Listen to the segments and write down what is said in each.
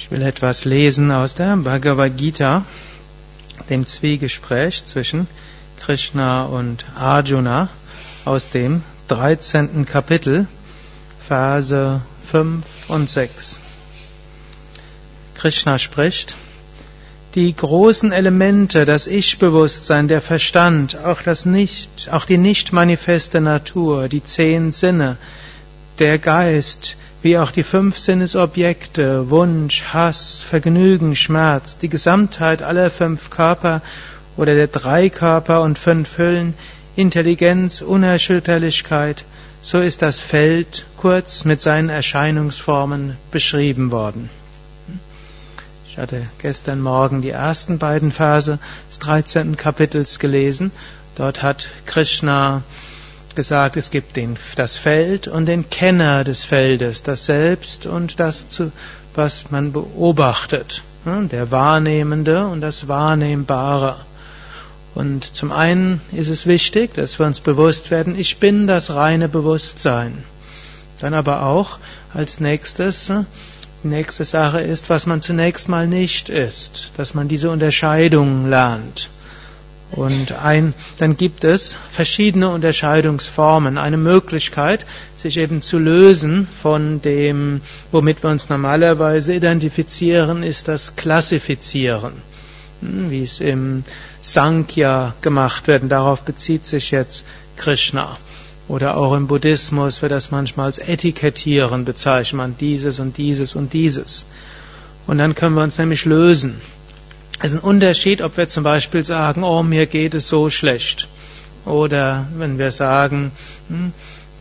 Ich will etwas lesen aus der Bhagavad Gita, dem Zwiegespräch zwischen Krishna und Arjuna aus dem 13. Kapitel, Verse 5 und 6. Krishna spricht, die großen Elemente, das Ich-Bewusstsein, der Verstand, auch das nicht, auch die nicht manifeste Natur, die zehn Sinne, der Geist, wie auch die fünf Sinnesobjekte, Wunsch, Hass, Vergnügen, Schmerz, die Gesamtheit aller fünf Körper oder der drei Körper und fünf Hüllen, Intelligenz, Unerschütterlichkeit, so ist das Feld kurz mit seinen Erscheinungsformen beschrieben worden. Ich hatte gestern Morgen die ersten beiden Verse des 13. Kapitels gelesen. Dort hat Krishna gesagt, es gibt den, das Feld und den Kenner des Feldes, das Selbst und das, was man beobachtet, der Wahrnehmende und das Wahrnehmbare. Und zum einen ist es wichtig, dass wir uns bewusst werden, ich bin das reine Bewusstsein. Dann aber auch als nächstes, die nächste Sache ist, was man zunächst mal nicht ist, dass man diese Unterscheidung lernt. Und ein, dann gibt es verschiedene Unterscheidungsformen. Eine Möglichkeit, sich eben zu lösen von dem, womit wir uns normalerweise identifizieren, ist das Klassifizieren. Hm, wie es im Sankhya gemacht wird. Und darauf bezieht sich jetzt Krishna. Oder auch im Buddhismus wird das manchmal als Etikettieren bezeichnet. Man dieses und dieses und dieses. Und dann können wir uns nämlich lösen. Es ist ein Unterschied, ob wir zum Beispiel sagen, oh, mir geht es so schlecht. Oder wenn wir sagen, hm,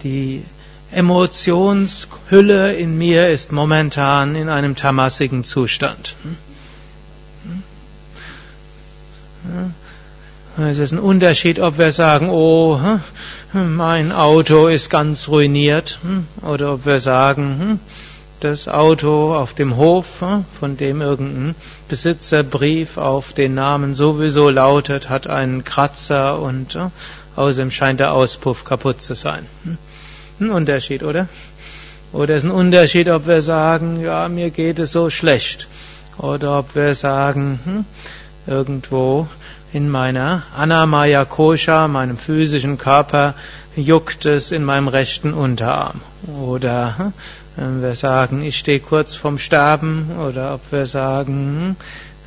die Emotionshülle in mir ist momentan in einem tamassigen Zustand. Hm? Hm? Es ist ein Unterschied, ob wir sagen, oh, mein Auto ist ganz ruiniert, oder ob wir sagen, das Auto auf dem Hof, hm, von dem irgendein Besitzerbrief auf den Namen sowieso lautet, hat einen Kratzer und hm, außerdem scheint der Auspuff kaputt zu sein. Hm, ein Unterschied, oder? Oder ist ein Unterschied, ob wir sagen, ja, mir geht es so schlecht. Oder ob wir sagen, irgendwo in meiner Anamaya Kosha, meinem physischen Körper, juckt es in meinem rechten Unterarm. Oder wir sagen, ich stehe kurz vorm Sterben, oder ob wir sagen,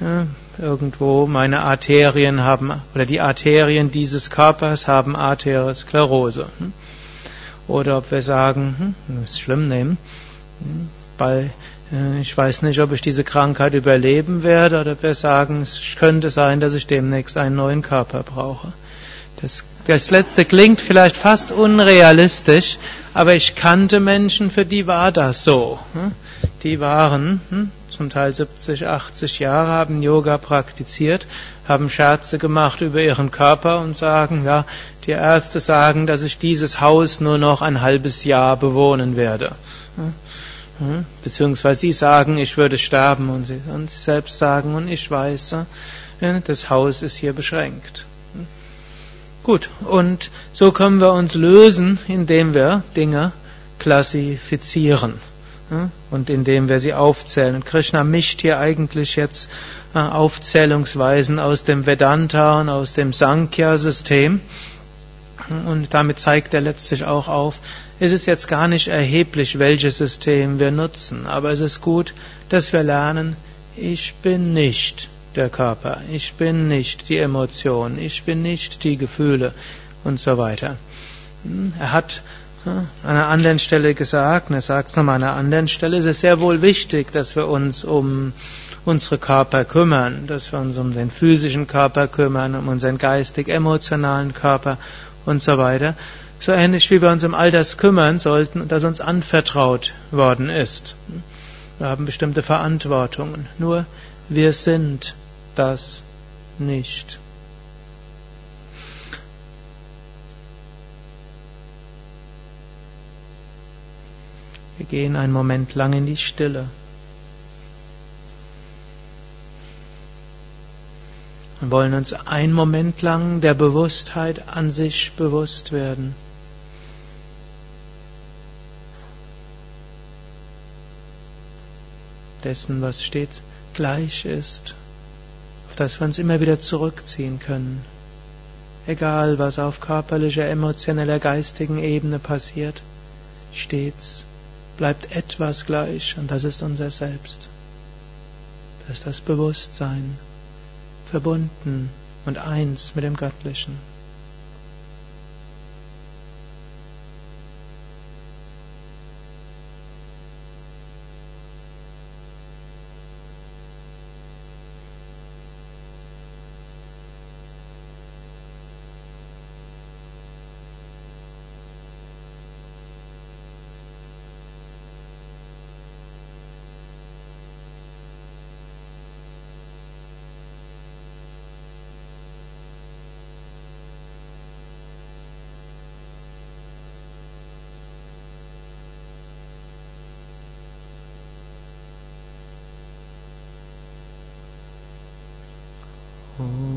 hm, irgendwo meine Arterien haben, oder die Arterien dieses Körpers haben Arteriosklerose. Hm. Oder ob wir sagen, hm, ist schlimm nehmen, weil äh, ich weiß nicht, ob ich diese Krankheit überleben werde, oder ob wir sagen, es könnte sein, dass ich demnächst einen neuen Körper brauche. Das, das letzte klingt vielleicht fast unrealistisch, aber ich kannte Menschen, für die war das so. Hm? Die waren hm, zum Teil 70, 80 Jahre, haben Yoga praktiziert, haben Scherze gemacht über ihren Körper und sagen, ja, die Ärzte sagen, dass ich dieses Haus nur noch ein halbes Jahr bewohnen werde. Hm? Beziehungsweise sie sagen, ich würde sterben und sie, und sie selbst sagen, und ich weiß, das Haus ist hier beschränkt. Gut, und so können wir uns lösen, indem wir Dinge klassifizieren und indem wir sie aufzählen. Und Krishna mischt hier eigentlich jetzt äh, Aufzählungsweisen aus dem Vedanta und aus dem Sankhya-System. Und damit zeigt er letztlich auch auf, es ist jetzt gar nicht erheblich, welches System wir nutzen, aber es ist gut, dass wir lernen, ich bin nicht der Körper, ich bin nicht die Emotion, ich bin nicht die Gefühle und so weiter. Hm, er hat hm, an einer anderen Stelle gesagt, und er sagt es nochmal an einer anderen Stelle, es ist sehr wohl wichtig, dass wir uns um unsere Körper kümmern, dass wir uns um den physischen Körper kümmern, um unseren geistig-emotionalen Körper und so weiter. So ähnlich wie wir uns um all das kümmern sollten, das uns anvertraut worden ist. Wir haben bestimmte Verantwortungen. Nur wir sind das nicht. Wir gehen einen Moment lang in die Stille. und wollen uns einen Moment lang der Bewusstheit an sich bewusst werden. dessen, was stets gleich ist, auf das wir uns immer wieder zurückziehen können. Egal, was auf körperlicher, emotioneller, geistigen Ebene passiert, stets bleibt etwas gleich und das ist unser Selbst. Das ist das Bewusstsein, verbunden und eins mit dem Göttlichen. Oh.